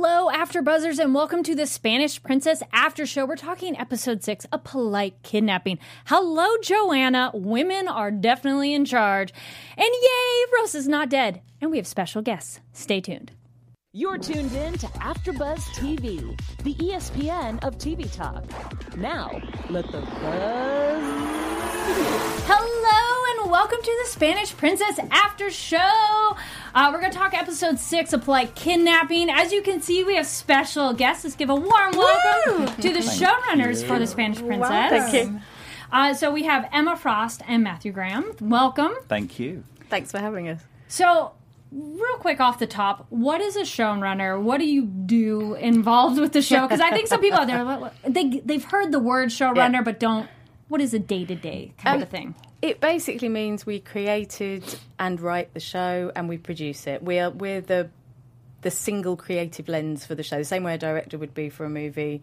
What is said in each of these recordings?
Hello, After Buzzers, and welcome to the Spanish Princess After Show. We're talking episode six, a polite kidnapping. Hello, Joanna. Women are definitely in charge. And yay, Rose is not dead. And we have special guests. Stay tuned. You're tuned in to AfterBuzz TV, the ESPN of TV talk. Now, let the buzz. Hello, and welcome to the Spanish Princess After Show. Uh, we're going to talk episode six, a polite kidnapping. As you can see, we have special guests. Let's give a warm welcome to the showrunners for the Spanish Princess. Thank you. Uh, so we have Emma Frost and Matthew Graham. Welcome. Thank you. Thanks for having us. So, real quick off the top, what is a showrunner? What do you do involved with the show? Because I think some people out there what- what- they they've heard the word showrunner, Yeah. but don't. What is a day to day kind Um, of thing? It basically means we created and write the show and we produce it. We are we're the the single creative lens for the show. The same way a director would be for a movie.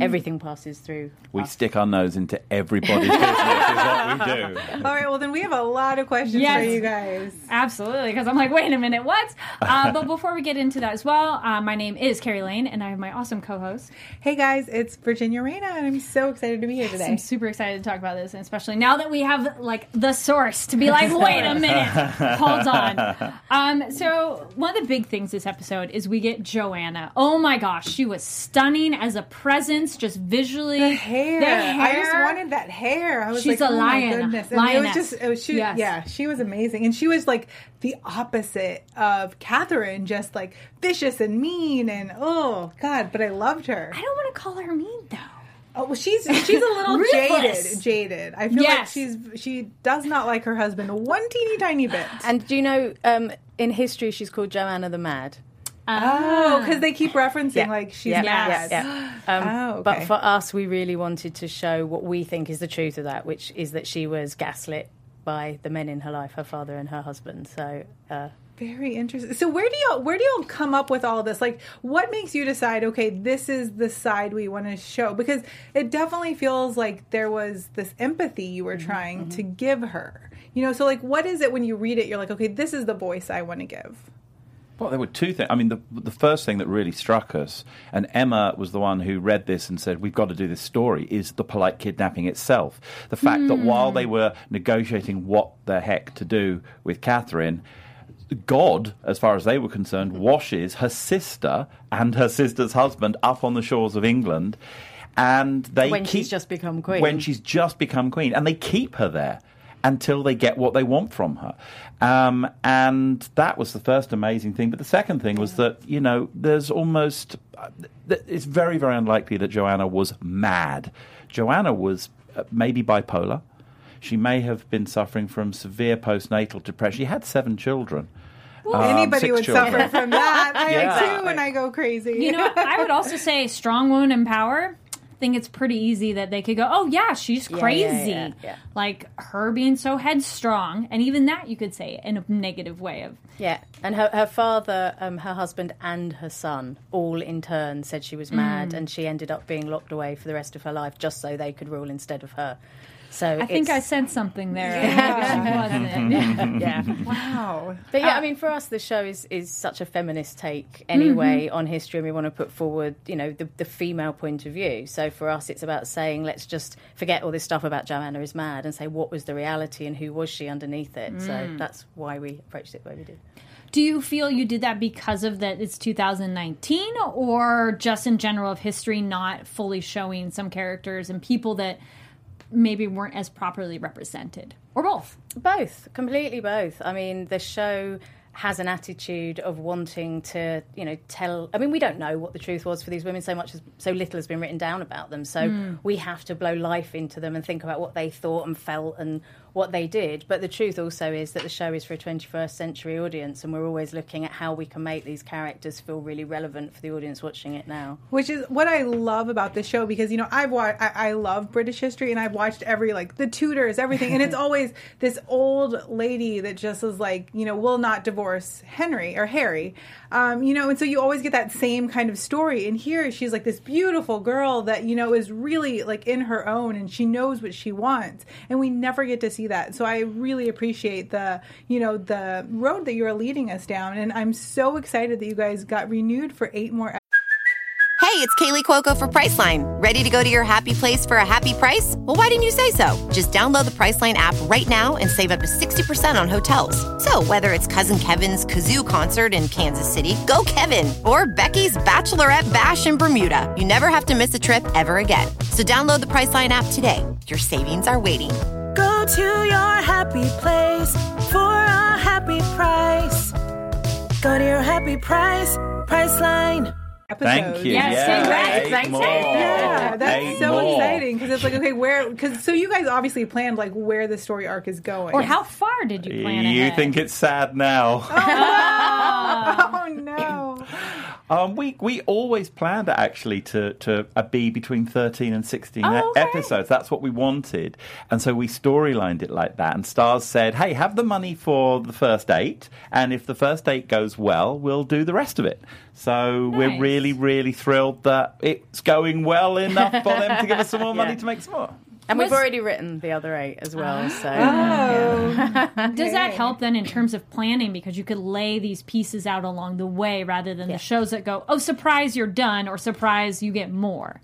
Everything passes through. We us. stick our nose into everybody's business, is what we do. All right, well, then we have a lot of questions Yes. for you guys. Absolutely, because I'm like, wait a minute, what? Uh, but before we get into that as well, uh, my name is Carrie Lane, and I have my awesome co-host. Hey guys, it's Virginia Reyna, and I'm so excited to be here today. I'm super excited to talk about this, and especially now that we have like the source to be like, wait a minute, hold on. Um, so one of the big things this episode is we get Joanna. Oh my gosh, she was stunning as a presence, just visually. The hair. The I just wanted that hair. I was She's like, a oh lion. my goodness. And Lioness. it was just, it was, she, Yes. yeah, she was amazing. And she was like the opposite of Catherine, just like vicious and mean and oh God, but I loved her. I don't want to call her mean though. Oh, well, she's she's a little jaded. Jaded. I feel like she's she does not like her husband one teeny tiny bit. And do you know um, in history she's called Joanna the Mad? Oh, because they keep referencing like she's yeah, mad. yeah, yeah. Um, Oh, okay. But for us, we really wanted to show what we think is the truth of that, which is that she was gaslit by the men in her life, her father and her husband. So uh, Very interesting. So where do y'all where do y'all come up with all this? Like what makes you decide, okay, this is the side we want to show? Because it definitely feels like there was this empathy you were trying to give her. You know, so like what is it when you read it you're like, okay, this is the voice I want to give. Well, there were two things. I mean, the, the first thing that really struck us, and Emma was the one who read this and said, We've got to do this story, is the polite kidnapping itself. The fact that hmm. while they were negotiating what the heck to do with Catherine, God, as far as they were concerned, washes her sister and her sister's husband up on the shores of England. And they When keep, she's just become queen. When she's just become queen. And they keep her there until they get what they want from her. Um, and that was the first amazing thing. But the second thing was that, you know, there's almost, uh, it's very, very unlikely that Joanna was mad. Joanna was uh, maybe bipolar. She may have been suffering from severe postnatal depression. She had seven children. Um, Anybody would children. suffer from that. I Yeah. too when I go crazy. You know, I would also say strong woman in power. Think it's pretty easy that they could go, oh yeah, she's yeah, crazy. yeah, yeah. Like her being so headstrong, and even that you could say in a negative way of Yeah, and her, her father, um, her husband, and her son all in turn said she was mad, and she ended up being locked away for the rest of her life just so they could rule instead of her. So I think I it's- said something there. Maybe she wasn't. yeah. wow. But yeah, uh, I mean, for us, the show is, is such a feminist take anyway mm-hmm. on history, and we want to put forward, you know, the, the female point of view. So for us, it's about saying, let's just forget all this stuff about Joanna is mad and say, what was the reality and who was she underneath it? So mm. that's why we approached it the way we did. Do you feel you did that because of that it's 2019 or just in general of history not fully showing some characters and people that maybe weren't as properly represented? Or both? Both, completely both. I mean, the show has an attitude of wanting to, you know, tell. I mean, we don't know what the truth was for these women. So much, as, so little has been written down about them. So hmm. we have to blow life into them and think about what they thought and felt and what they did. But the truth also is that the show is for a 21st century audience, and we're always looking at how we can make these characters feel really relevant for the audience watching it now. Which is what I love about this show because you know I've watched I, I love British history and I've watched every like the Tudors everything and it's always this old lady that just is like you know will not divorce Henry or Harry, um, you know and so you always get that same kind of story and here she's like this beautiful girl that you know is really like in her own and she knows what she wants and we never get to see that so I really appreciate the you know the road that you're leading us down and I'm so excited that you guys got renewed for eight more Hey, it's Kaley Cuoco for Priceline. Ready to go to your happy place for a happy price? Well, why didn't you say so? Just download the Priceline app right now and save up to 60% on hotels. So, whether it's Cousin Kevin's Kazoo concert in Kansas City, go Kevin, or Becky's Bachelorette Bash in Bermuda, you never have to miss a trip ever again. So, download the Priceline app today. Your savings are waiting. Go to your happy place for a happy price. Go to your happy price, Priceline. Thank you. Yes, yeah, congrats. eight Thanks. Yeah, that's Eight so more. exciting because it's like okay, where? Because so you guys obviously planned like where the story arc is going. Or how far did you plan You ahead? think it's sad now? Oh no! Um, we we always planned actually to to uh, be between thirteen and sixteen Oh, okay. episodes. That's what we wanted, and so we storylined it like that. And Starz said, "Hey, have the money for the first eight, and if the first eight goes well, we'll do the rest of it." So we're really really thrilled that it's going well enough for them to give us some more money Yeah. to make some more. And we've already written the other eight as well. Ah. So Oh, Does that help then in terms of planning? Because you could lay these pieces out along the way rather than the shows that go, oh, surprise, you're done, or surprise, you get more?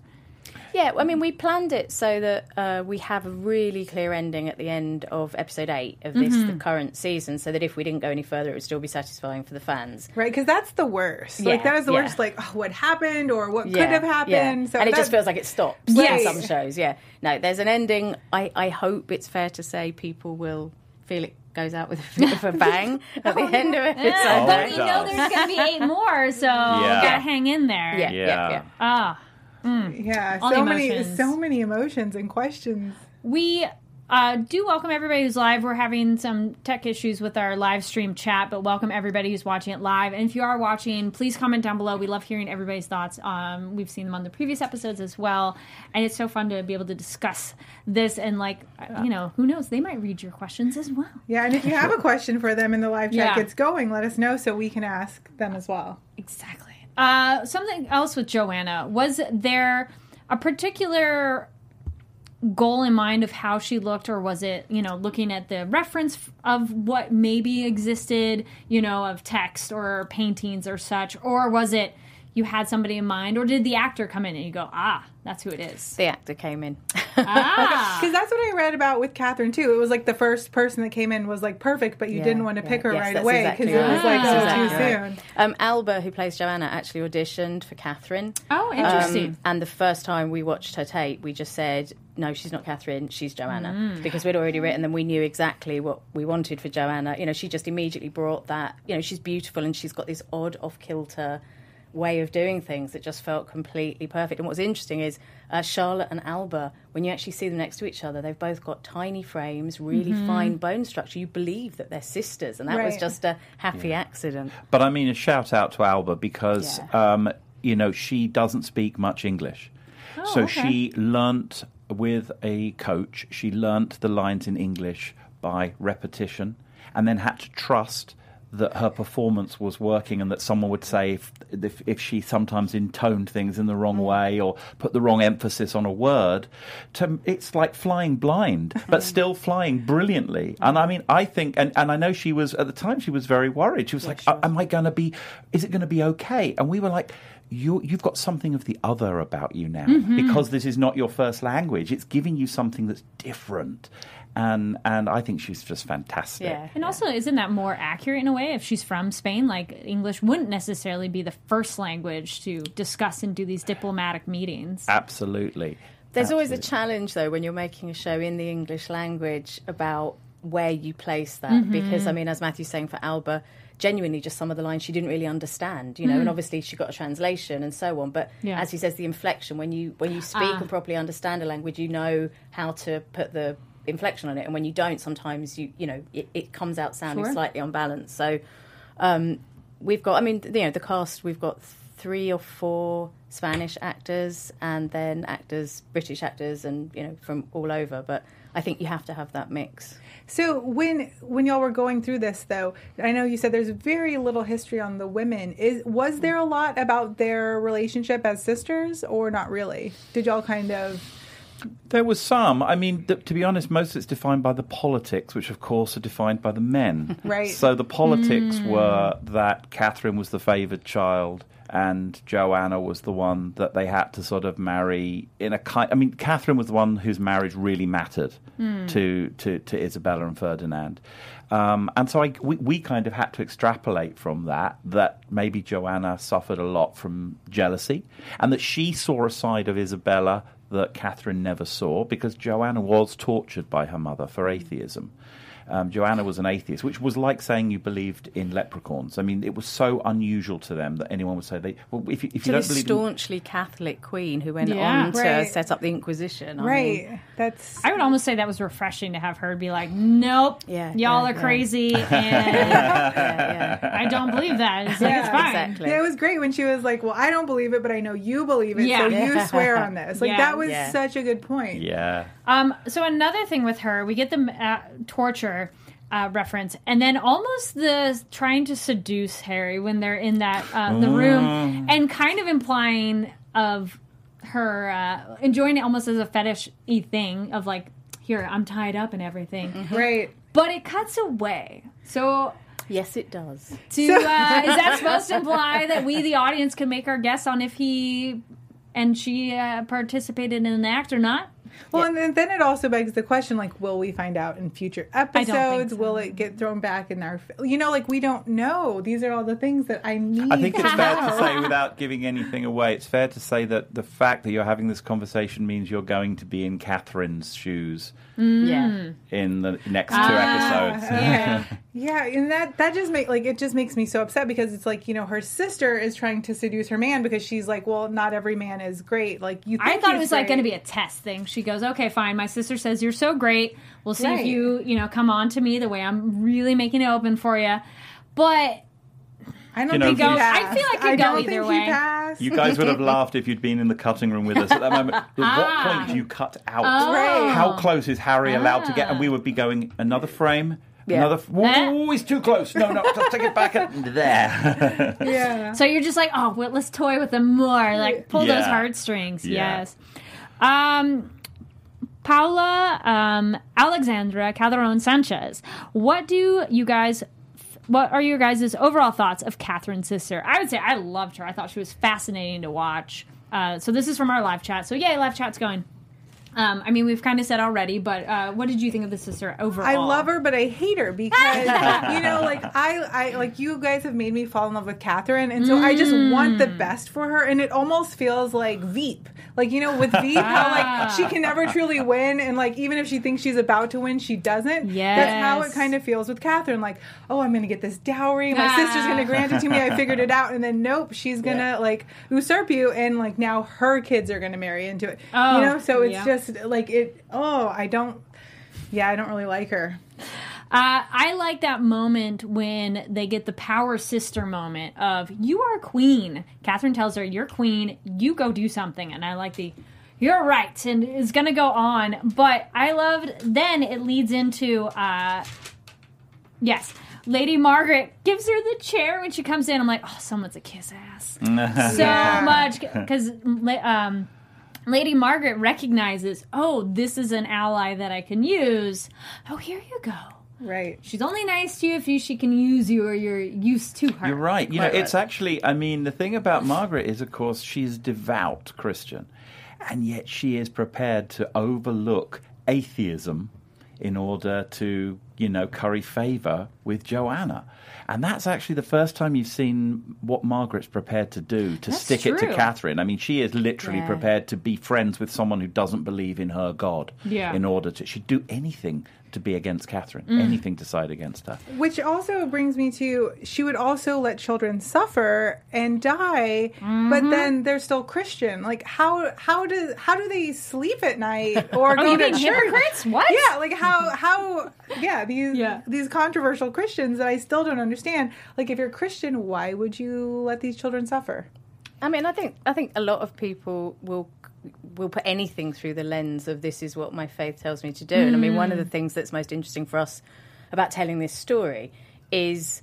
Yeah, I mean, we planned it so that uh, we have a really clear ending at the end of episode eight of this the current season, so that if we didn't go any further, it would still be satisfying for the fans. right, because that's the worst. like Yeah, that is the yeah. worst. Like oh, what happened or what Yeah, could have happened. yeah. So and it just feels like it stops Right. in some shows. Yeah, no, there's an ending. I, I hope it's fair to say people will feel it goes out with a bit of a bang at the end of it. Yeah, Oh, but it we know there's going to be eight more, so we gotta hang in there. yeah, Yeah. yeah, yeah. Ah, yeah, all so many, so many emotions and questions. we uh, do welcome everybody who's live. We're having some tech issues with our live stream chat, but welcome everybody who's watching it live. And if you are watching, please comment down below. We love hearing everybody's thoughts. Um, we've seen them on the previous episodes as well, and it's so fun to be able to discuss this. And like, you know, who knows? They might read your questions as well. Yeah, and if you have a question for them in the live chat Yeah. gets going, let us know so we can ask them as well. Exactly. Uh, something else with Joanna. Was there a particular goal in mind of how she looked, or was it you know looking at the reference of what maybe existed, you know, of text or paintings or such, or was it you had somebody in mind, or did the actor come in and you go, ah, that's who it is? The actor came in. ah, Because that's what I read about with Catherine too. It was like the first person that came in was like perfect, but you Yeah, didn't want to yeah. pick her Yes, right that's away exactly because it was right. like oh, That's too right. soon. Um, Alba, who plays Joanna, actually auditioned for Catherine. oh, interesting. Um, and the first time we watched her tape, we just said, no, she's not Catherine, she's Joanna. Mm. Because we'd already written them, we knew exactly what we wanted for Joanna. You know, she just immediately brought that, you know, she's beautiful and she's got this odd off kilter way of doing things that just felt completely perfect. And what's interesting is uh, Charlotte and Alba, when you actually see them next to each other, they've both got tiny frames, really Mm-hmm. fine bone structure. You believe that they're sisters, and that was just a happy accident. But I mean, a shout out to Alba because, Yeah. um, you know, she doesn't speak much English. so okay. she learnt with a coach, she learnt the lines in English by repetition and then had to trust that her performance was working and that someone would say if, if, if she sometimes intoned things in the wrong mm. way or put the wrong emphasis on a word to, it's like flying blind but still flying brilliantly. And i mean i think and, and i know she was at the time she was very worried. She was like am i going to be is it going to be okay? And we were like you, you've got something of the other about you now mm-hmm. because this is not your first language. It's giving you something that's different, and and I think she's just fantastic. Yeah. And also, isn't that more accurate in a way? If she's from Spain, like English wouldn't necessarily be the first language to discuss and do these diplomatic meetings. Absolutely. There's always a challenge, though, when you're making a show in the English language about where you place that. Mm-hmm. Because, I mean, as Matthew's saying for Alba, genuinely just some of the lines she didn't really understand, you know, and mm-hmm. obviously she got a translation and so on. But Yeah. as he says, the inflection, when you when you speak Ah. and properly understand a language, you know how to put the inflection on it. And when you don't, sometimes you you know it, it comes out sounding Sure. slightly unbalanced. So um, we've got, I mean, you know, the cast, we've got three or four Spanish actors and then actors, British actors, and, you know, from all over. But I think you have to have that mix. So when when y'all were going through this, though, I know you said there's very little history on the women. Is was there a lot about their relationship as sisters, or not really? Did y'all kind of? There was some. I mean, th- to be honest, most of it's defined by the politics, which of course are defined by the men. Right. So the politics were that Catherine was the favoured child and Joanna was the one that they had to sort of marry in a kind. I mean, Catherine was the one whose marriage really mattered to, to to Isabella and Ferdinand, um, and so I, we we kind of had to extrapolate from that that maybe Joanna suffered a lot from jealousy, and that she saw a side of Isabella that Catherine never saw because Joanna was tortured by her mother for atheism. Um, Joanna was an atheist, which was like saying you believed in leprechauns. I mean, it was so unusual to them that anyone would say they. Well, if you, if you to don't this believe, in, staunchly Catholic queen who went Yeah. on to Right. set up the Inquisition. I right. mean, That's I would almost say that was refreshing to have her be like, "Nope, Yeah, y'all yeah, are yeah. crazy, and yeah, yeah. I don't believe that. It's, like, Yeah, it's fine." exactly. Yeah, it was great when she was like, "Well, I don't believe it, but I know you believe it, so Yeah. you swear on this." Like Yeah. that was Yeah. such a good point. yeah, Um, so another thing with her, we get the uh, torture uh, reference, and then almost the trying to seduce Harry when they're in that uh, the room, and kind of implying of her uh, enjoying it almost as a fetish y thing of like, here I'm tied up and everything, Right. but it cuts away. So. Yes, it does. To, uh, is that supposed to imply that we, the audience, can make our guess on if he and she uh, participated in an act or not? Well, and then, then it also begs the question: like, will we find out in future don't think episodes? so. Will it get thrown back in our? You know, like we don't know. These are all the things that I need. I think to it's fair to say, without giving anything away, it's fair to say that the fact that you're having this conversation means you're going to be in Catherine's shoes Yeah. in the next two Ah, episodes. Yeah. Yeah, and that that just make like it just makes me so upset because it's like you know her sister is trying to seduce her man because she's like, well, not every man is great. Like you, I thought it he's was like going to be a test thing. She goes, "Okay, fine. My sister says you're so great. We'll see if you, you know, come on to me the way I'm really making it open for you." But I don't You know, think he I feel passed. like he'd I go don't either think way. he. You guys would have laughed if you'd been in the cutting room with us at that moment. At what Ah. point do you cut out? Right. How close is Harry allowed to get? And we would be going another frame. Another. F- Whoa, he's too close. No, no, take it back. At, there. yeah. so you're just like, "Oh, well, let's toy with them more. Like pull those heartstrings." Yeah. Yes. Um. Paula, um, Alexandra, Calderon Sanchez. What do you guys what are your guys' overall thoughts of Catherine's sister? I would say I loved her. I thought she was fascinating to watch. Uh, so this is from our live chat. So yay, live chat's going. Um, I mean, we've kind of said already, but uh, what did you think of the sister overall? I love her, but I hate her because you know, like I, I, like you guys have made me fall in love with Catherine, and so I just want Mm. the best for her, and it almost feels like Veep, like you know, with Veep, how like she can never truly win, and like even if she thinks she's about to win, she doesn't. Yeah, that's how it kind of feels with Catherine. Like, oh, I'm going to get this dowry, my sister's going to grant it to me. I figured it out, and then nope, she's going to like usurp you, and like now her kids are going to marry into it. Oh, you know, so it's yeah. just like it. Oh, I don't. Yeah, I don't really like her. Uh, I like that moment when they get the power sister moment of you are queen. Catherine tells her, "You're queen. You go do something." And I like the "You're right," and it's gonna go on. But I loved. Then it leads into uh, yes. Lady Margaret gives her the chair when she comes in. I'm like, oh, someone's a kiss ass. so much because um, Lady Margaret recognizes, oh, this is an ally that I can use. Oh, here you go. Right. She's only nice to you if you, she can use you or you're used to her. You're right. You know, Right, it's actually. I mean, the thing about Margaret is, of course, she's devout Christian, and yet she is prepared to overlook atheism in order to, you know, curry favor with Joanna. And that's actually the first time you've seen what Margaret's prepared to do to That's stick it to. Catherine. I mean, she is literally Yeah. prepared to be friends with someone who doesn't believe in her God. Yeah. In order to, she'd do anything to be against Catherine, Mm. anything to side against her. Which also brings me to she would also let children suffer and die, Mm-hmm. but then they're still Christian. Like how how do how do they sleep at night or Oh, go to mean church? hypocrites? What? Yeah, like how how yeah these Yeah. these controversial Christians that I still don't understand. Like if you're Christian, why would you let these children suffer? I mean, I think I think a lot of people will will put anything through the lens of this is what my faith tells me to do. And I mean, one of the things that's most interesting for us about telling this story is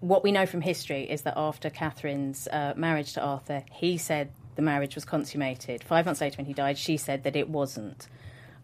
what we know from history is that after Catherine's uh, marriage to Arthur, he said the marriage was consummated. Five months later, when he died, she said that it wasn't.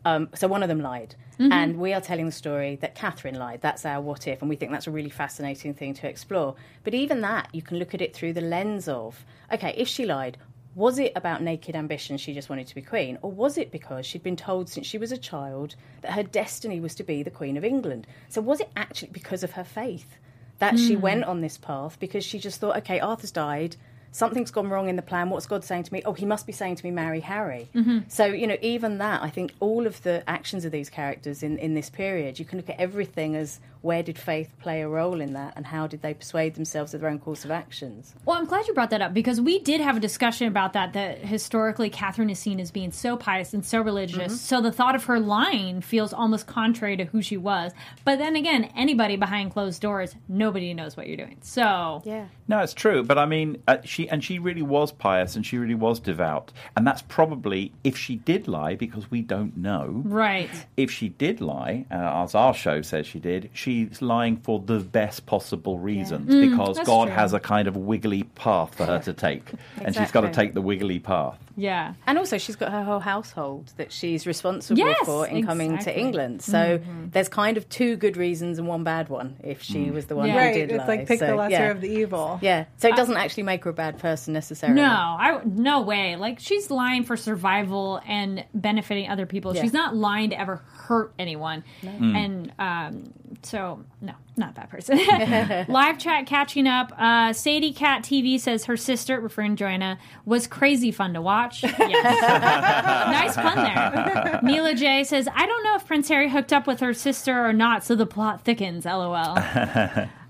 Um, so one of them lied. And we are telling the story that Catherine lied. That's our what if. And we think that's a really fascinating thing to explore. But even that, you can look at it through the lens of okay, if she lied, was it about naked ambition she just wanted to be queen? Or was it because she'd been told since she was a child that her destiny was to be the Queen of England? So was it actually because of her faith that she hmm. went on this path because she just thought, okay, Arthur's died. Something's gone wrong in the plan. What's God saying to me? Oh, he must be saying to me, marry Harry. So, you know, even that, I think all of the actions of these characters in, in this period, you can look at everything as where did faith play a role in that and how did they persuade themselves of their own course of actions? Well, I'm glad you brought that up because we did have a discussion about that. That historically, Catherine is seen as being so pious and so religious. So the thought of her lying feels almost contrary to who she was. But then again, anybody behind closed doors, nobody knows what you're doing. So Yeah. No, it's true, but I mean, uh, she and she really was pious and she really was devout, and that's probably if she did lie because we don't know. right, If she did lie, uh, as our show says she did, she's lying for the best possible reasons mm, because God true. has a kind of wiggly path for her to take, and she's got to take the wiggly path. yeah. And also, she's got her whole household that she's responsible Yes, for in coming to England. So mm-hmm. there's kind of two good reasons and one bad one if she mm. was the one Yeah. who Right. did It's lie. like pick So, the lesser yeah. of the evil. Yeah. So it uh, doesn't actually make her a bad person necessarily. No, I no way. Like she's lying for survival and benefiting other people. Yeah. She's not lying to ever hurt anyone. And um, so no, not that person. Live chat catching up. Uh, Sadie Cat TV says her sister, referring to Joanna, was crazy fun to watch. Yes. nice pun there. Neela J says, I don't know if Prince Harry hooked up with her sister or not, so the plot thickens. LOL.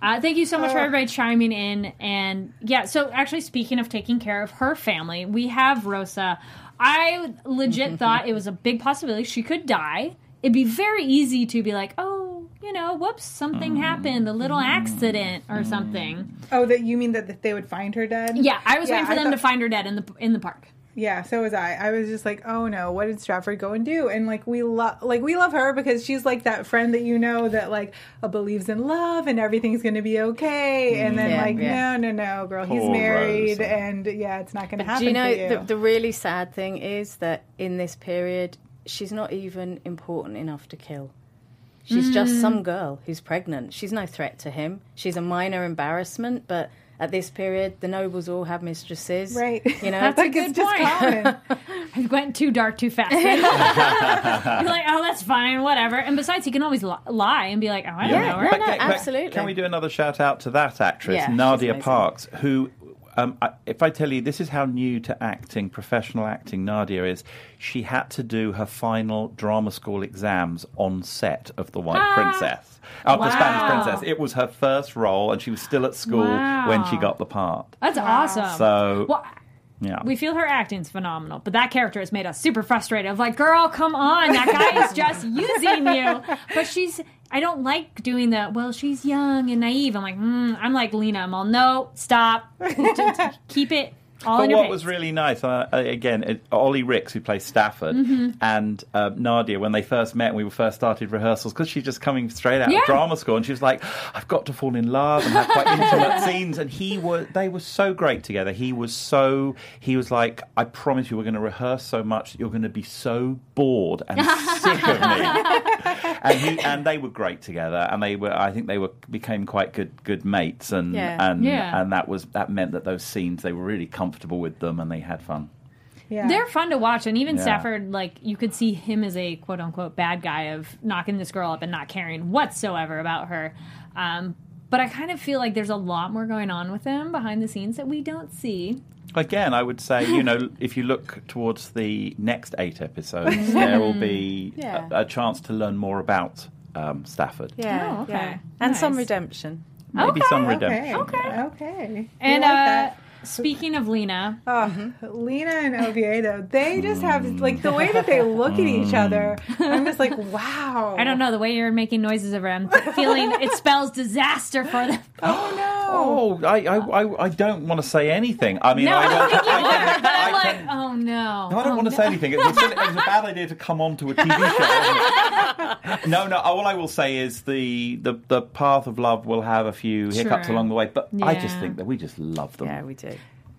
Uh, thank you so much for everybody chiming in. And yeah, so actually, speaking of taking care of her family, we have Rosa. I legit thought it was a big possibility she could die. It'd be very easy to be like, oh, you know, whoops, something happened, a little accident or something. Oh, that you mean that that they would find her dead? Yeah, I was Yeah, waiting for I them to find her dead in the in the park. Yeah, so was I. I was just like, oh no, what did Stafford go and do? And like we love, like we love her because she's like that friend that you know that like uh, believes in love and everything's going to be okay. And then Yeah, like, yeah. no, no, no, girl, he's married, Rosa. and yeah, it's not going to happen Do you know for you. The, the really sad thing is that in this period, she's not even important enough to kill. She's just Mm. some girl who's pregnant. She's no threat to him. She's a minor embarrassment, but at this period, the nobles all have mistresses. right? You know, That's a good it's just point. common. Went too dark too fast. You're like, oh, that's fine, whatever. And besides, he can always li- lie and be like, oh, I don't Yeah, know. no, Right? no, can, can- absolutely. Can we do another shout out to that actress, Yeah, Nadia. Parkes, who, um, I, if I tell you, this is how new to acting, professional acting, Nadia is. She had to do her final drama school exams on set of The White Ah. Princess, of The Spanish Princess. It was her first role, and she was still at school when she got the part. That's awesome. So, well, yeah. we feel her acting's phenomenal, but that character has made us super frustrated. Of like, girl, come on, that guy is just using you. But she's, I don't like doing the. Well, she's young and naive. I'm like, mm, I'm like Lena. I'm all, no, stop, keep it all But what was really nice, uh, uh, again, it, Ollie Rix, who plays Stafford, Mm-hmm. and uh, Nadia, when they first met and we first started rehearsals, because she's just coming straight out Yeah. of drama school, and she was like, "I've got to fall in love and have quite intimate scenes." And he were, they were so great together. He was so, he was like, "I promise you, we're going to rehearse so much that you're going to be so bored and sick of me." and he and they were great together, and they were, I think, they were became quite good good mates, and Yeah. and Yeah. and that was that meant that those scenes they were really comfortable with them and they had fun. Yeah. They're fun to watch, and even Yeah. Stafford, like you could see him as a quote unquote bad guy of knocking this girl up and not caring whatsoever about her. Um, but I kind of feel like there's a lot more going on with him behind the scenes that we don't see. Again, I would say, you know, if you look towards the next eight episodes, there will be Yeah. a, a chance to learn more about um, Stafford. Yeah, Oh, okay. yeah. And some redemption. Maybe Okay, some redemption. Okay. Okay. And like uh, that. Speaking of Lena, Oh, Lena and Oviedo, they just have mm. like the way that they look at each mm. other. I'm just like, wow. I don't know the way you're making noises over. I'm feeling it spells disaster for them. Oh no. Oh, I, I, I, I don't want to say anything. I mean, No, I, I don't think I are. can- But I'm I like, oh no. No, I don't Oh, want to no. say anything. It was, it was a bad idea to come on to a TV show. no, no. Uh, all I will say is the, the, the path of love will have a few hiccups Sure. along the way, but I just think that we just love them. Yeah, we do.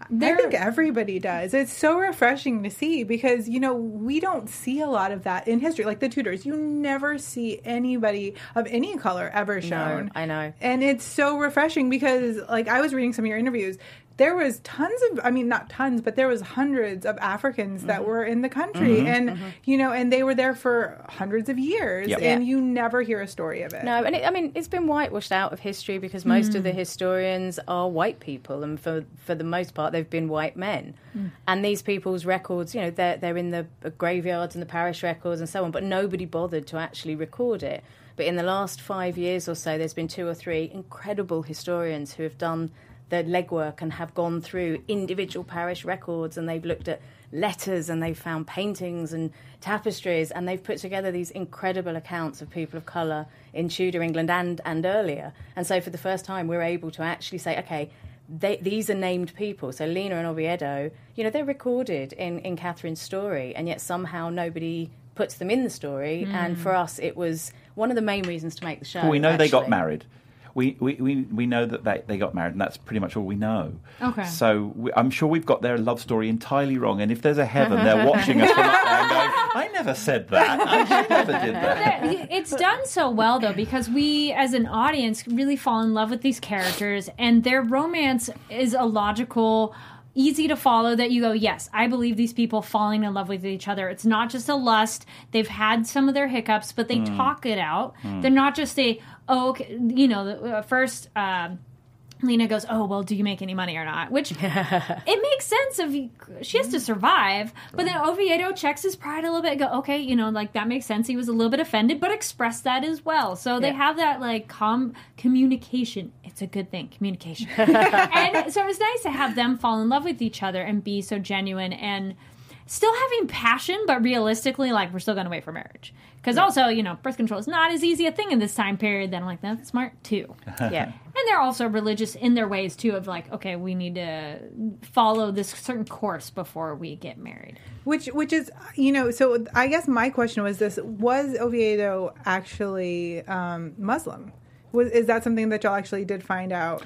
I They're- think everybody does. It's so refreshing to see because, you know, we don't see a lot of that in history. Like the Tudors, you never see anybody of any color ever shown. I know. And it's so refreshing because, like, I was reading some of your interviews. There was tons of, I mean, not tons, but there was hundreds of Africans Mm-hmm. that were in the country, mm-hmm. and mm-hmm. you know, and they were there for hundreds of years, Yep. and Yeah. you never hear a story of it. No, and it, I mean it's been whitewashed out of history because most of the mm. historians are white people, and for for the most part they've been white men. Mm. And these people's records, you know, they're they're in the uh, graveyards and the parish records and so on, but nobody bothered to actually record it. But in the last five years or so, there's been two or three incredible historians who have done the legwork and have gone through individual parish records and they've looked at letters and they've found paintings and tapestries and they've put together these incredible accounts of people of colour in Tudor England and, and earlier. And so for the first time, we're able to actually say, okay, they, these are named people. So Lena and Oviedo, you know, they're recorded in, in Catherine's story, and yet somehow nobody puts them in the story. And hmm. for us, it was one of the main reasons to make the show. Well, we know they got married. We, we, we, we know that they, they got married, and that's pretty much all we know. Okay. So we, I'm sure we've got their love story entirely wrong. And if there's a heaven, they're watching us from up there and going, I never said that. I never did that. It's done so well though because we as an audience really fall in love with these characters and their romance is a logical easy to follow that you go yes i believe these people falling in love with each other. It's not just a lust. They've had some of their hiccups but they talk it out. They're not just a oh okay, you know the uh, first um Lena goes, "Oh well, do you make any money or not?" Which it makes sense if she has to mm. survive. But then Oviedo checks his pride a little bit. And go, okay, you know, like that makes sense. He was a little bit offended, but expressed that as well. So they Yeah. have that like com communication. It's a good thing, communication. and so it was nice to have them fall in love with each other and be so genuine and still having passion, but realistically, like we're still going to wait for marriage. Because also, you know, birth control is not as easy a thing in this time period. Then I'm like, that's smart too. Yeah. And they're also religious in their ways too, of like, okay, we need to follow this certain course before we get married. Which, which is, you know, so I guess my question was this: Was Oviedo actually um, Muslim? Was is that something that y'all actually did find out?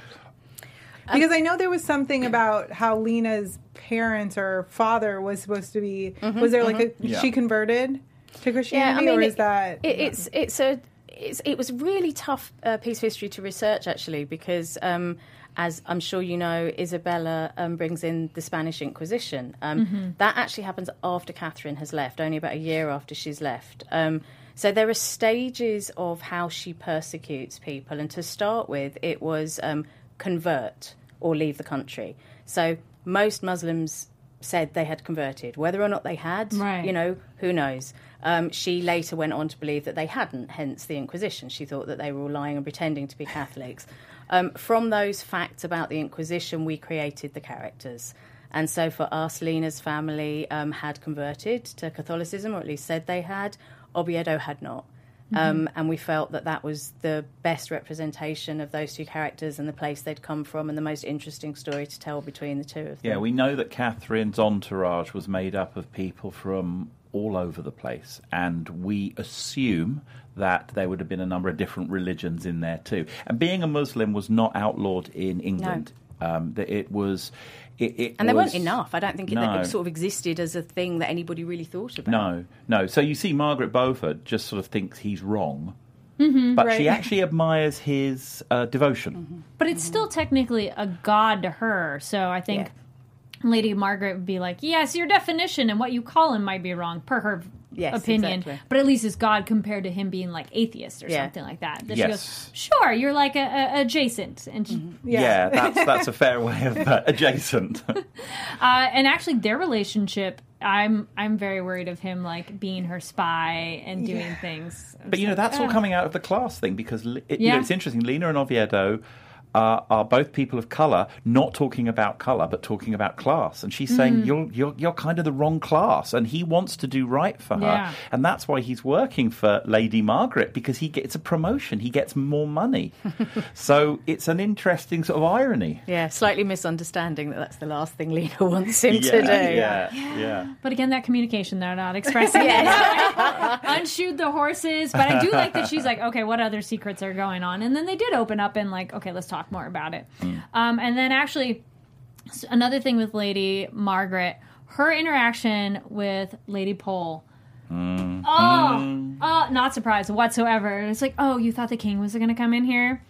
Because I know there was something about how Lena's parents or father was supposed to be. Was there like a Yeah. she converted to Christianity, or is it- that it, it's it's a it's, it was really tough uh, piece of history to research actually because um, as I'm sure you know, Isabella um, brings in the Spanish Inquisition. Um, That actually happens after Catherine has left, only about a year after she's left. Um, so there are stages of how she persecutes people, and to start with, it was um, convert or leave the country. So most Muslims said they had converted, whether or not they had, Right. you know, who knows. Um, she later went on to believe that they hadn't, hence the Inquisition. She thought that they were all lying and pretending to be Catholics. Um, from those facts about the Inquisition, we created the characters. And so for us, Lena's family um, had converted to Catholicism, or at least said they had. Oviedo had not. Um, and we felt that that was the best representation of those two characters and the place they'd come from and the most interesting story to tell between the two of them. Yeah, we know that Catherine's entourage was made up of people from all over the place, and we assume that there would have been a number of different religions in there too. And being a Muslim was not outlawed in England. Um, that it was, it, it And there was- weren't enough. I don't think it, No. it sort of existed as a thing that anybody really thought about. No, no. So you see, Margaret Beaufort just sort of thinks he's wrong, but she actually admires his uh, devotion. But it's still technically a god to her. So I think Yeah. Lady Margaret would be like, yes, your definition and what you call him might be wrong per her Yes, opinion. exactly. But at least it's God compared to him being like atheist or Yeah. something like that. That Yes. she goes, sure, you're like a, a adjacent. And she, Yeah, that's that's a fair way of uh, adjacent. Uh, and actually, their relationship, I'm I'm very worried of him like being her spy and doing things. But you know, that's all oh. coming out of the class thing because li- it, you know, it's interesting. Lena and Oviedo uh, are both people of color, not talking about color, but talking about class. And she's Mm. saying you're you're you're kind of the wrong class, and he wants to do right for her, Yeah. and that's why he's working for Lady Margaret because he gets a promotion, he gets more money. so it's an interesting sort of irony. Yeah, slightly misunderstanding that that's the last thing Lena wants him to do. yeah, yeah. But again, that communication they're not expressing. Unshoot the horses. But I do like that she's like, okay, what other secrets are going on? And then they did open up and like, okay, let's talk more about it. Um, and then actually, another thing with Lady Margaret, her interaction with Lady Pole. Mm. Oh, oh, not surprised whatsoever. It's like, oh, you thought the king was going to come in here?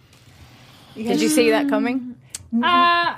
Did you see that coming? Uh,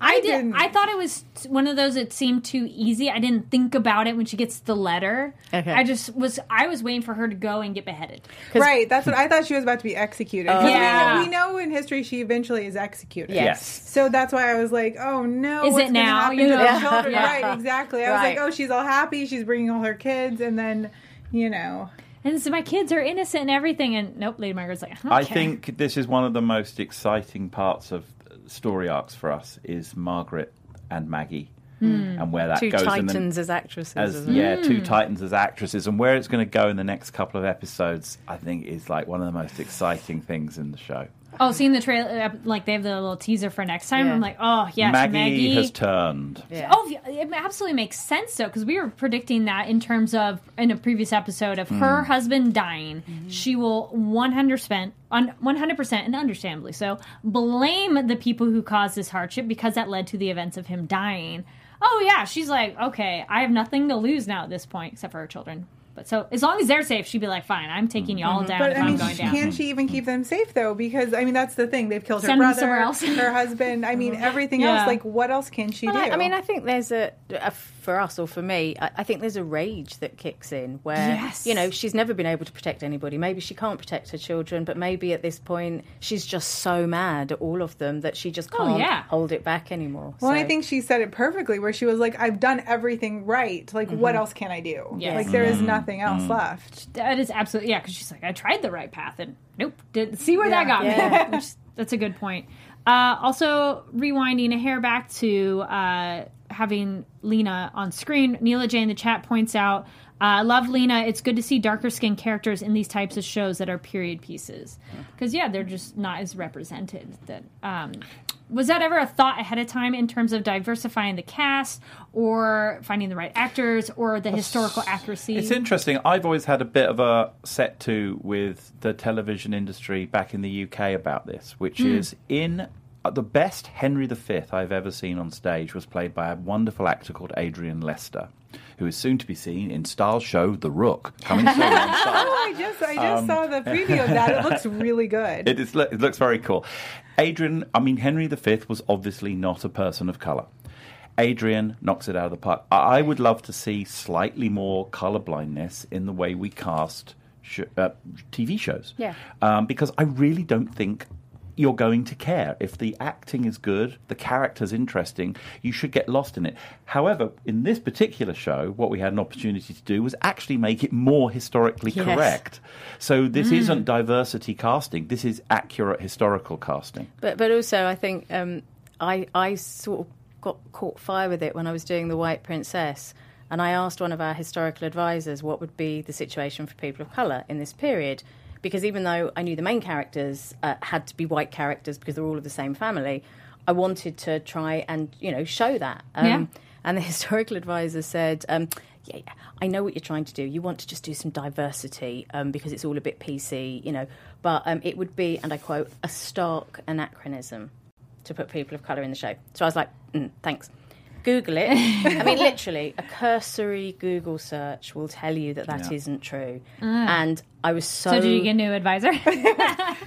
I, did. didn't. I thought it was one of those that seemed too easy. I didn't think about it when she gets the letter. Okay. I just was. I was waiting for her to go and get beheaded. Right, that's what I thought she was about to be executed. 'Cause we oh. know- Yeah. we, know, in history she eventually is executed. Yes. So that's why I was like, oh no, Is it what's gonna now? You know? the children? Yeah. Right, exactly. I was like, oh, she's all happy, she's bringing all her kids, and then, you know, And so my kids are innocent and everything. And nope, Lady Margaret's like, I, I think this is one of the most exciting parts of story arcs for us is Margaret and Maggie hmm. and where that Two goes in the- titans as actresses. as isn't it? yeah, two hmm. titans as actresses, and where it's going to go in the next couple of episodes, I think is like one of the most exciting things in the show. Oh, seeing the trailer, uh, like they have the little teaser for next time. Yeah. I'm like, oh yes, Maggie, Maggie. has turned. Yeah. Oh, it absolutely makes sense though, because we were predicting that in terms of in a previous episode of her mm. husband dying, mm-hmm. she will 100 percent, 100 percent, and understandably so, blame the people who caused this hardship because that led to the events of him dying. Oh yeah, she's like, okay, I have nothing to lose now at this point, except for her children. But so as long as they're safe, she'd be like, fine, I'm taking y'all mm-hmm. down but if I I'm mean, going down. can she even keep them safe though? Because I mean, that's the thing. They've killed her Send them brother, else. her husband. I mean, everything Yeah. else. Like, what else can she Well, do? I, I mean, I think there's a, a for us or for me, I, I think there's a rage that kicks in where Yes. you know she's never been able to protect anybody. Maybe she can't protect her children, but maybe at this point she's just so mad at all of them that she just Oh, can't yeah. hold it back anymore. Well, So- I think she said it perfectly, where she was like, "I've done everything right. Like, what else can I do? Mm-hmm. Yes. Like, there is nothing else left." That is absolutely yeah, because she's like, I tried the right path and nope, didn't see where that got Yeah. me. Which, that's a good point. Uh, also, rewinding a hair back to uh, having Lena on screen. Neela J in the chat points out, uh, "Love Lena. It's good to see darker skinned characters in these types of shows that are period pieces because yeah, they're just not as represented. That um, was that ever a thought ahead of time in terms of diversifying the cast or finding the right actors or the historical accuracy? It's interesting. I've always had a bit of a set to with the television industry back in the UK about this, which is in uh, the best Henry V I've ever seen on stage was played by a wonderful actor called Adrian Lester, who is soon to be seen in Starz show The Rook, coming soon. Oh, I just, I just saw the preview of that. It looks really good. It, is, it looks very cool. Adrian, I mean, Henry V was obviously not a person of colour. Adrian knocks it out of the park. I I would love to see slightly more colour blindness in the way we cast sh- uh, TV shows. Yeah. Um, because I really don't think you're going to care. If the acting is good, the character's interesting, you should get lost in it. However, in this particular show, what we had an opportunity to do was actually make it more historically Yes. correct. So this isn't diversity casting. This is accurate historical casting. But but also, I think um, I I sort of got caught fire with it when I was doing the White Princess, and I asked one of our historical advisors what would be the situation for people of colour in this period, because even though I knew the main characters uh, had to be white characters because they're all of the same family, I wanted to try and you know show that. Um, Yeah. And the historical advisor said. Um, yeah, yeah, I know what you're trying to do. You want to just do some diversity um, because it's all a bit PC, you know. But um, it would be, and I quote, a stark anachronism to put people of colour in the show. So I was like, mm, thanks. Google it. I mean, literally, a cursory Google search will tell you that that Yeah. not true. And I was so. So did you get a new advisor?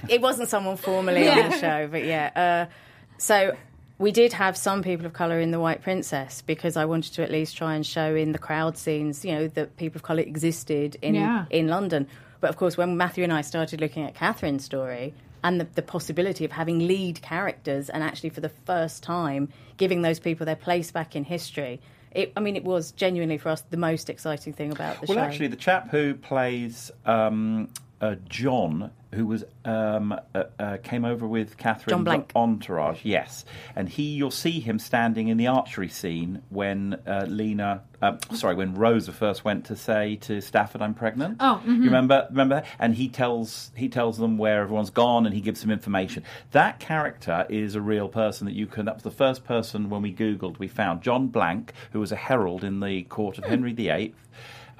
it wasn't someone formally on the show, but yeah. Uh, so we did have some people of colour in The White Princess because I wanted to at least try and show in the crowd scenes, you know, that people of colour existed in Yeah. in London. But of course, when Matthew and I started looking at Catherine's story and the, the possibility of having lead characters and actually for the first time giving those people their place back in history, it, I mean, it was genuinely for us the most exciting thing about the Well, show. Well, actually, the chap who plays um, uh, John, who was um, uh, uh, came over with Catherine's Blanke. entourage, yes, and he, you'll see him standing in the archery scene when uh, Lena, uh, sorry, when Rosa first went to say to Stafford, "I'm pregnant." Oh, you remember? Remember that? And he tells he tells them where everyone's gone, and he gives them information. That character is a real person that you can. That was the first person when we googled we found John Blanke, who was a herald in the court of Henry VIII.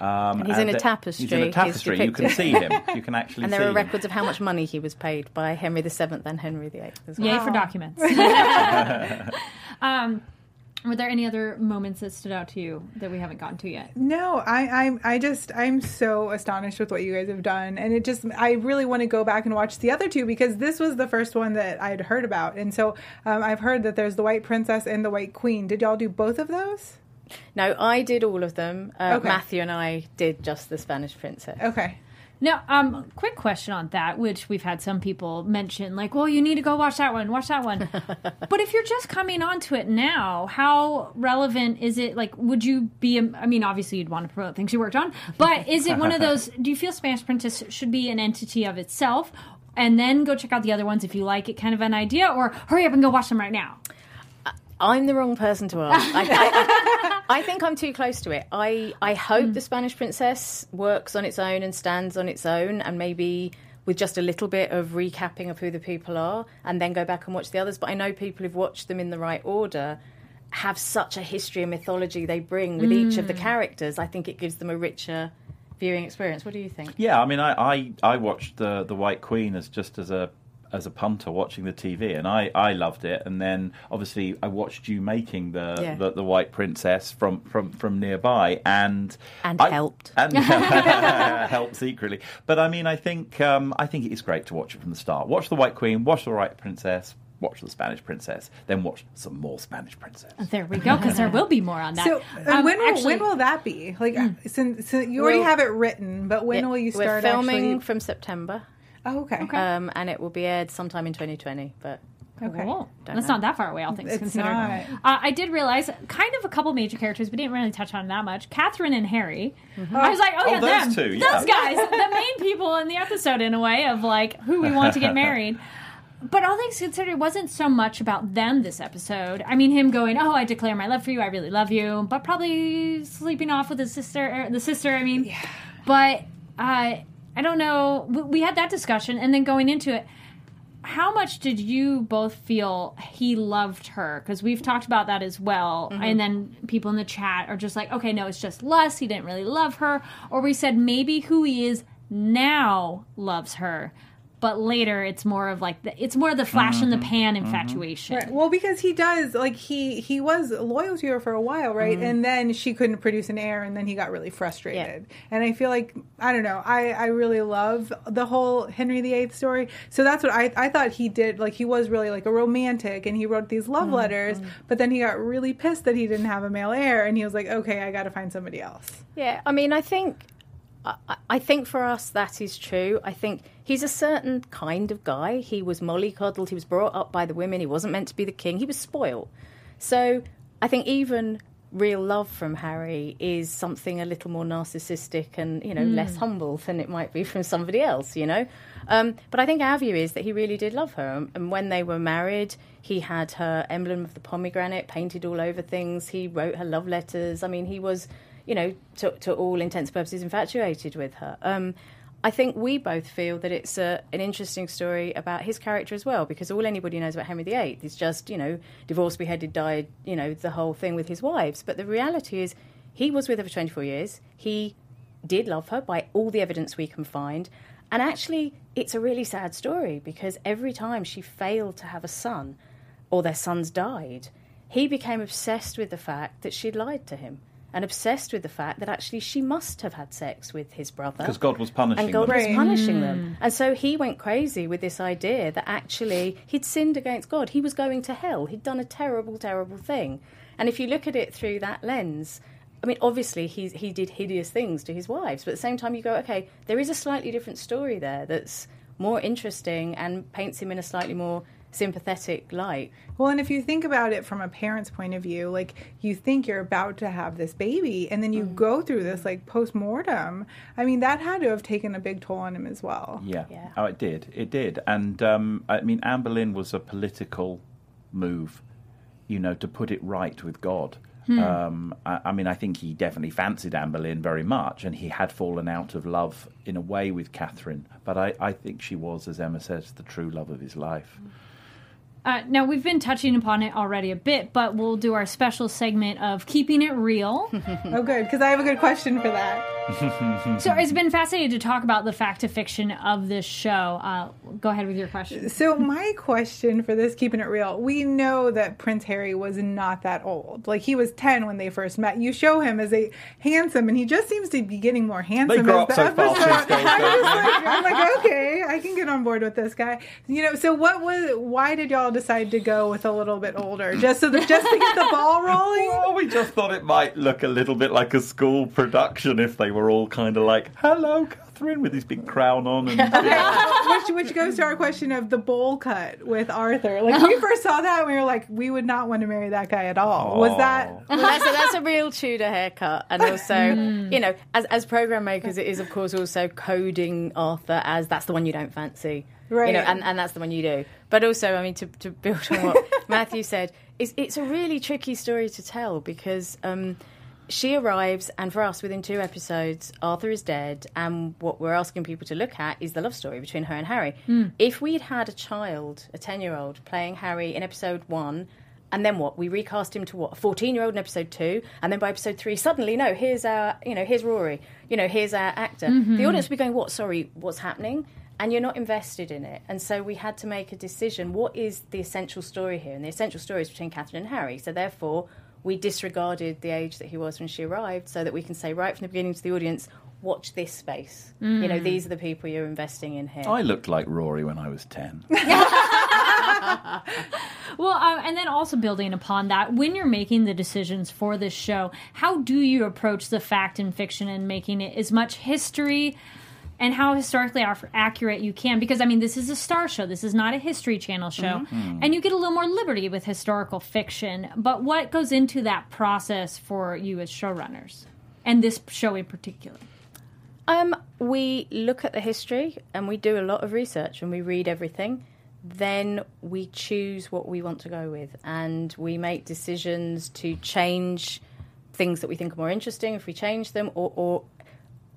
Um, And he's in a tapestry. He's in a tapestry. You can see him. You can actually and see there are him. records of how much money he was paid by Henry VII and Henry VIII as well. Yay for documents. um, Were there any other moments that stood out to you that we haven't gotten to yet? No, I, I'm I just I'm so astonished with what you guys have done, and it just I really want to go back and watch the other two because this was the first one that I had heard about, and so um, I've heard that there's the White Princess and the White Queen. Did y'all do both of those? No, I did all of them. Uh, Okay. Matthew and I did just the Spanish Princess. Okay. Now, um, quick question on that, which we've had some people mention, like, well, you need to go watch that one, watch that one. but if you're just coming onto it now, how relevant is it? Like, would you be? I mean, obviously, you'd want to promote things you worked on, but is it one of those? Do you feel Spanish Princess should be an entity of itself, and then go check out the other ones if you like it, kind of an idea, or hurry up and go watch them right now? I'm the wrong person to ask. I, I, I think I'm too close to it. I, I hope hmm. the Spanish Princess works on its own and stands on its own, and maybe with just a little bit of recapping of who the people are, and then go back and watch the others. But I know people who've watched them in the right order have such a history and mythology they bring with each of the hmm. characters. I think it gives them a richer viewing experience. What do you think? Yeah, I mean, I, I, I watched the the White Queen as just as a as a punter watching the TV, and I, I loved it. And then obviously I watched you making the Yeah. the, the White Princess from from from nearby, and And I- helped. and helped secretly. But I mean, I think um, I think it is great to watch it from the start. Watch the White Queen, watch the White Princess. Watch the Spanish Princess, then watch some more Spanish Princess. There we go, because there will be more on that. So Um, when will, actually- when will that be? Like since, since you already We'll- have it written, but when will you start We're filming actually? from September, Oh, okay. um, and it will be aired sometime in 2020. But Okay. Cool. Don't That's know. not that far away, all things It's considered. not. Uh, I did realize kind of a couple major characters, we didn't really touch on that much. Catherine and Harry. I was like, oh, Oh, yeah, those them. two, yeah. Those guys, the main people in the episode, in a way, of like who we want to get married. But all things considered, it wasn't so much about them this episode. I mean, him going, "Oh, I declare my love for you. I really love you," but probably sleeping off with his sister, er, the sister. I mean, yeah. but uh, I don't know. We- had that discussion, and then going into it, how much did you both feel he loved her? Because we've talked about that as well. Mm-hmm. And then people in the chat are just like, okay, no, it's just lust. He didn't really love her. Or we said maybe who he is now loves her. But later, it's more of like the, it's more of the flash in the mm-hmm. pan mm-hmm. infatuation. Right. Well, because he does like he he was loyal to her for a while, right? Mm-hmm. And then she couldn't produce an heir, and then he got really frustrated. And I feel like I don't know. I I really love the whole Henry VIII story. So that's what I I thought he did. Like he was really like a romantic, and he wrote these love letters. But then he got really pissed that he didn't have a male heir, and he was like, okay, I got to find somebody else. Yeah, I mean, I think, I, I think for us that is true. I think he's a certain kind of guy. He was mollycoddled. He was brought up by the women. He wasn't meant to be the king. He was spoiled. So I think even real love from Harry is something a little more narcissistic and you know less humble than it might be from somebody else. You know. Um, but I think our view is that he really did love her. Um, And when they were married, he had her emblem of the pomegranate painted all over things. He wrote her love letters. I mean, he was, you know, to, to all intents and purposes, infatuated with her. Um, I think we both feel that it's a, an interesting story about his character as well, because all anybody knows about Henry VIII is just, you know, divorced, beheaded, died, you know, the whole thing with his wives. But the reality is, he was with her for 24 years. He did love her by all the evidence we can find. And actually, it's a really sad story because every time she failed to have a son or their sons died, he became obsessed with the fact that she'd lied to him and obsessed with the fact that actually she must have had sex with his brother. Because God was punishing And God them. was Right. punishing them. Mm. And so he went crazy with this idea that actually he'd sinned against God. He was going to hell. He'd done a terrible, terrible thing. And if you look at it through that lens, I mean, obviously he, he did hideous things to his wives, but at the same time you go, okay, there is a slightly different story there that's more interesting and paints him in a slightly more sympathetic light. Well, and if you think about it from a parent's point of view, like you think you're about to have this baby, and then you go through this like post mortem. I mean, that had to have taken a big toll on him as well. Yeah. Yeah. Oh, it did. It did. And um, I mean, Anne Boleyn was a political move, you know, to put it right with God. Um, I, I mean, I think he definitely fancied Anne Boleyn very much, and he had fallen out of love in a way with Catherine. But I, I think she was, as Emma says, the true love of his life. Uh, now we've been touching upon it already a bit, but we'll do our special segment of keeping it real. Oh, good, because I have a good question for that. so it's been fascinating to talk about the fact to fiction of this show. Uh, go ahead with your question. So my question for this, keeping it real, we know that Prince Harry was not that old. Like he was ten when they first met. You show him as a handsome, and he just seems to be getting more handsome. They grow as up the so fast episode- these I'm, don't just they? like, I'm like, okay, I can get on board with this guy. You know, so what was? Why did y'all decide to go with a little bit older? Just so that just to get the ball rolling? Well, we just thought it might look a little bit like a school production if they were all kind of like, "Hello, Catherine," with his big crown on. And which which goes to our question of the bowl cut with Arthur. Like we first saw that, we were like, we would not want to marry that guy at all. Was that? Well, that's, a, that's a real Tudor haircut, and also, hmm. you know, as as program makers, it is of course also coding Arthur as that's the one you don't fancy, Right. You know, and, and that's the one you do. But also, I mean, to, to build on what Matthew said, is it's a really tricky story to tell because. Um, she arrives, and for us, within two episodes, Arthur is dead, and what we're asking people to look at is the love story between her and Harry. If we'd had a child, a 10 year old, playing Harry in episode one, and then what? We recast him to what? A 14 year old in episode two, and then by episode three, suddenly, no, here's our, you know, here's Ruairi, you know, here's our actor. The audience would be going, what? Sorry, what's happening? And you're not invested in it. And so we had to make a decision. What is the essential story here? And the essential story is between Catherine and Harry. So therefore, we disregarded the age that he was when she arrived so that we can say right from the beginning to the audience, watch this space. You know, these are the people you're investing in here. I looked like Ruairi when I was ten. Well, uh, and then also building upon that, when you're making the decisions for this show, how do you approach the fact and fiction and making it as much history and how historically accurate you can? Because, I mean, this is a Starz show, this is not a History Channel show, and you get a little more liberty with historical fiction. But what goes into that process for you as showrunners? And this show in particular? Um, we look at the history and we do a lot of research and we read everything. Then we choose what we want to go with and we make decisions to change things that we think are more interesting if we change them or, or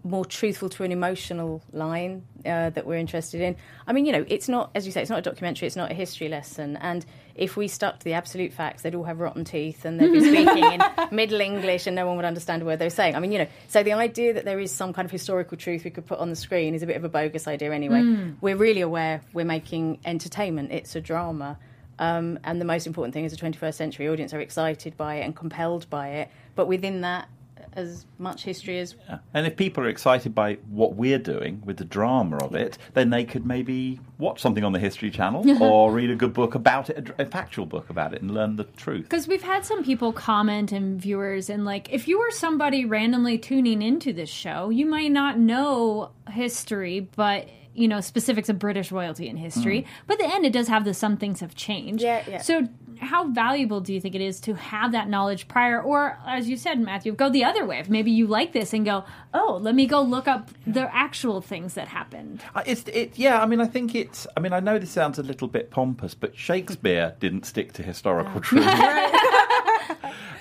more truthful to an emotional line uh, that we're interested in. I mean, you know, it's not, as you say, it's not a documentary, it's not a history lesson. And if we stuck to the absolute facts, they'd all have rotten teeth and they'd be speaking in Middle English and no one would understand a word they were saying. I mean, you know, so the idea that there is some kind of historical truth we could put on the screen is a bit of a bogus idea anyway. We're really aware we're making entertainment, it's a drama. Um, and the most important thing is the 21st century audience are excited by it and compelled by it. But within that, as much history as And if people are excited by what we're doing with the drama of it, then they could maybe watch something on the History Channel or read a good book about it, a factual book about it, and learn the truth. Because we've had some people comment and viewers, and like, if you were somebody randomly tuning into this show, you might not know history, but you know specifics of British royalty and history. Hmm. But at the end, it does have the some things have changed. Yeah, yeah. So, how valuable do you think it is to have that knowledge prior, or as you said, Matthew, go the other way? If maybe you like this and go, oh, let me go look up the actual things that happened. Uh, It's it, yeah. I mean, I think it's. I mean, I know this sounds a little bit pompous, but Shakespeare didn't stick to historical truth.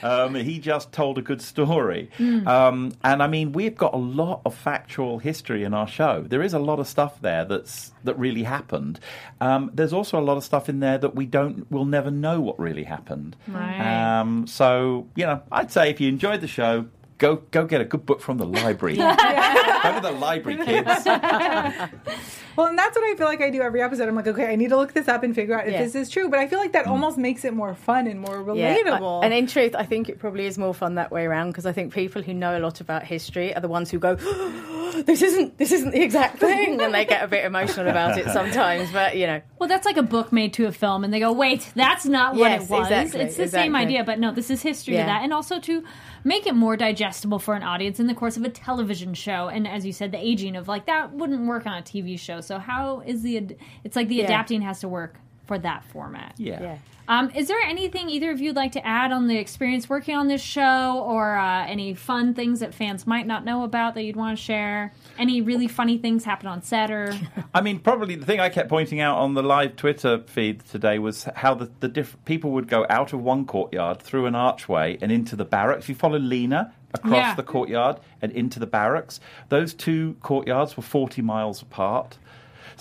um, he just told a good story, um, and I mean, we've got a lot of factual history in our show. There is a lot of stuff there that's that really happened. Um, there's also a lot of stuff in there that we don't. We'll never know what really happened. Right. Um, so you know, I'd say if you enjoyed the show. Go, go get a good book from the library. go to the library, kids. Well, and that's what I feel like I do every episode. I'm like, okay, I need to look this up and figure out if Yeah. this is true. But I feel like that mm. almost makes it more fun and more relatable. I- and in truth, I think it probably is more fun that way around because I think people who know a lot about history are the ones who go, "This isn't this isn't the exact thing," and they get a bit emotional about it sometimes. But you know, Well, that's like a book made to a film, and they go, "Wait, that's not what Yes, it was." exactly, it's the same exactly. idea, but no, this is history Yeah. to that, and also to make it more digestible for an audience in the course of a television show. And as you said, the aging of like that wouldn't work on a TV show. So how is the? ad- It's like the Yeah. adapting has to work for that format. Yeah. yeah. Um, is there anything either of you'd like to add on the experience working on this show, or uh, any fun things that fans might not know about that you'd want to share? Any really funny things happen on set, or I mean, probably the thing I kept pointing out on the live Twitter feed today was how the, the diff- people would go out of one courtyard through an archway and into the barracks. If you follow Lina across Yeah. the courtyard and into the barracks. Those two courtyards were 40 miles apart.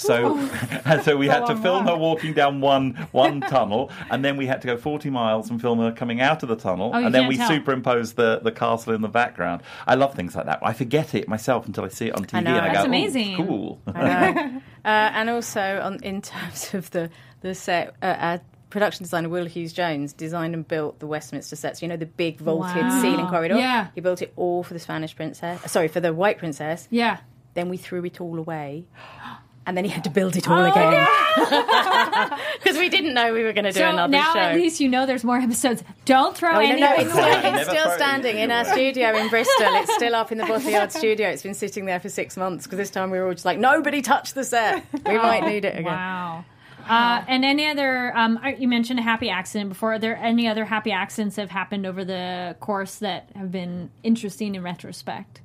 So, and so we had to film her walking down one one tunnel, and then we had to go 40 miles and film her coming out of the tunnel, Oh, and then we tell. superimposed the, the castle in the background. I love things like that. I forget it myself until I see it on TV, know. and I That's go, "Oh, amazing. cool. Uh, and also, on, in terms of the the set, uh, our production designer Will Hughes Jones designed and built the Westminster sets. You know the big vaulted Wow. ceiling corridor. Yeah. he built it all for the Spanish princess. Sorry, for the White Princess. Yeah. Then we threw it all away. And then he had to build it all Oh, again because we didn't know we were going to do So another now show. Now at least you know there's more episodes. Don't throw Oh, no, any no, it's still, away. it's still standing in our studio in Bristol. It's still up in the Bottle Yard studio. It's been sitting there for six months because this time we were all just like, nobody touch the set. We might need it again. Wow. Uh, and any other? Um, you mentioned a happy accident before. Are there any other happy accidents that have happened over the course that have been interesting in retrospect?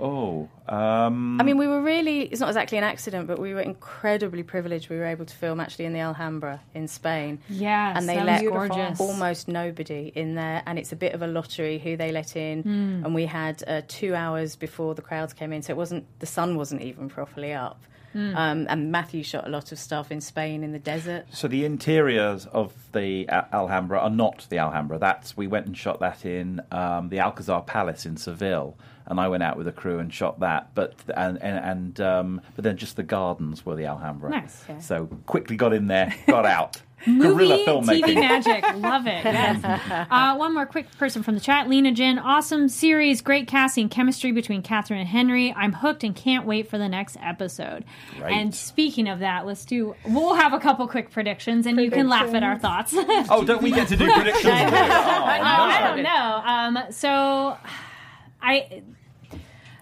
Oh, um, I mean, we were really, it's not exactly an accident, but we were incredibly privileged. We were able to film actually in the Alhambra in Spain. Yeah, and they let gorgeous. almost nobody in there, and it's a bit of a lottery who they let in. Hmm. And we had uh, two hours before the crowds came in, so it wasn't the sun wasn't even properly up. Hmm. Um, and Matthew shot a lot of stuff in Spain in the desert. So the interiors of the Alhambra are not the Alhambra. That's we went and shot that in um, the Alcazar Palace in Seville, and I went out with a crew and shot that. But and and, and um, but then just the gardens were the Alhambra. Nice. Yeah. So quickly got in there, got out. Guerrilla Movie, filmmaking. TV magic. Love it. Yes. Uh, one more quick person from the chat. Lena Jen. Awesome series. Great casting. Chemistry between Catherine and Henry. I'm hooked and can't wait for the next episode. Great. And speaking of that, let's do. We'll have a couple quick predictions and you can laugh at our thoughts. Oh, don't we get to do predictions? Oh, I don't know. Um, so I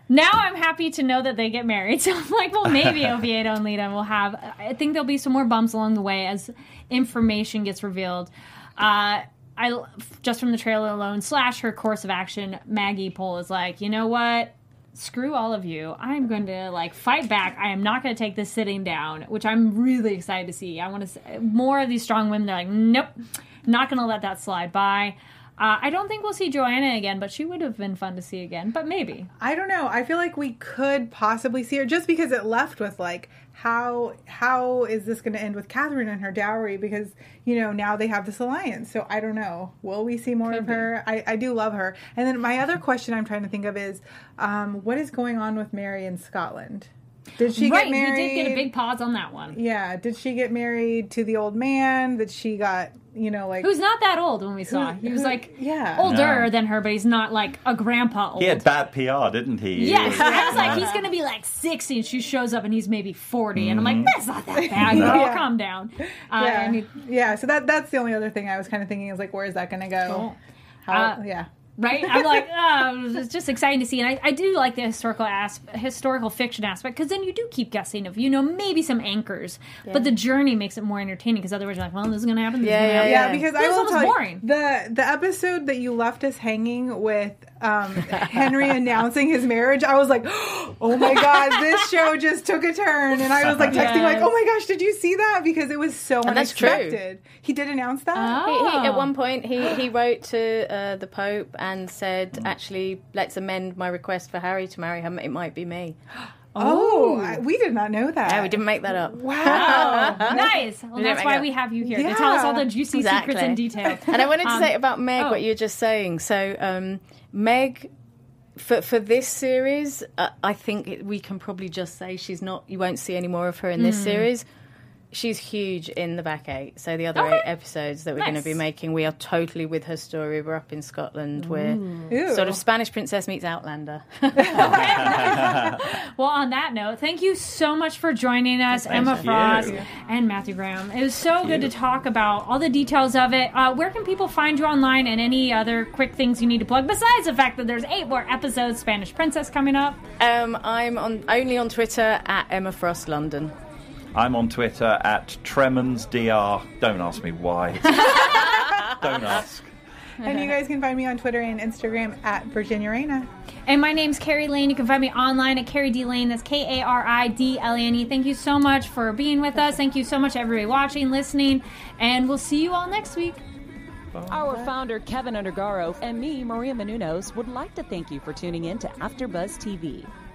now I'm happy to know that they get married. So I'm like, well, maybe Oviedo and Lita will have. I think there'll be some more bumps along the way as information gets revealed. Uh, I just from the trailer alone slash her course of action, Maggie Pole is like, you know what? Screw all of you. I'm going to like fight back. I am not going to take this sitting down, which I'm really excited to see. I want to see more of these strong women. They're like, nope, not going to let that slide by. Uh, I don't think we'll see Joanna again, but she would have been fun to see again. But maybe. I don't know. I feel like we could possibly see her just because it left with like how how is this going to end with Catherine and her dowry because you know now they have this alliance. So I don't know. Will we see more of her? I, I do love her. And then my other question I'm trying to think of is um, what is going on with Mary in Scotland? Did she right, get married? we did get a big pause on that one. Yeah. Did she get married to the old man that she got? You know, like Who's not that old when we saw. He was who- like yeah. older No. than her, but he's not like a grandpa old. He had bad PR, didn't he? Yes, I was like, he's gonna be like sixty, and she shows up, and he's maybe forty, and I'm Mm-hmm. like, that's not that bad, girl. Yeah. Calm down. Uh, yeah, and he- yeah. So that that's the only other thing I was kind of thinking is like, where is that going to go? Cool. How, Uh, yeah. Right? I'm like, oh, it's just exciting to see, and I, I do like the historical as- historical fiction aspect because then you do keep guessing of you know maybe some anchors, but the journey makes it more entertaining because otherwise you're like, well, this is gonna happen. This Yeah, gonna yeah, happen. Yeah, Yeah. because This I will tell boring. you the the episode that you left us hanging with um, Henry announcing his marriage. I was like, oh my god, this show just took a turn, and I was like texting like, oh my gosh, did you see that? Because it was so And that's true. unexpected. He did announce that. Oh. He, he, at one point, he, he wrote to uh, the Pope and said, actually, let's amend my request for Harry to marry her. It might be me. Oh, I, we did not know that. Yeah, we didn't make that up. Wow. nice. Well, that's why we have you here to tell us all the juicy Exactly. secrets and details. And I wanted to Um, say about Meg oh. what you were just saying. So, um, Meg, for for this series, uh, I think we can probably just say she's not. You won't see any more of her in this series. She's huge in the back eight. So the other Okay. eight episodes that we're going to be making, we are totally with her story. We're up in Scotland. We're Ew. sort of Spanish princess meets Outlander. Well, on that note, thank you so much for joining us, Emma you. Frost and Matthew Graham. It was so good to talk about all the details of it. Uh, where can people find you online and any other quick things you need to plug besides the fact that there's eight more episodes Spanish Princess coming up? um, I'm on only on Twitter at Emma Frost London. I'm on Twitter at TremonsDR. Don't ask me why. Don't ask. and you guys can find me on Twitter and Instagram at Virginia Reina. And my name's Kari Lane. You can find me online at Kari D Lane. That's K A R I D L A N E. Thank you so much for being with us. Thank you so much, everybody watching, listening, and we'll see you all next week. Our founder, Kevin Undergaro, and me, Maria Menounos, would like to thank you for tuning in to AfterBuzz TV.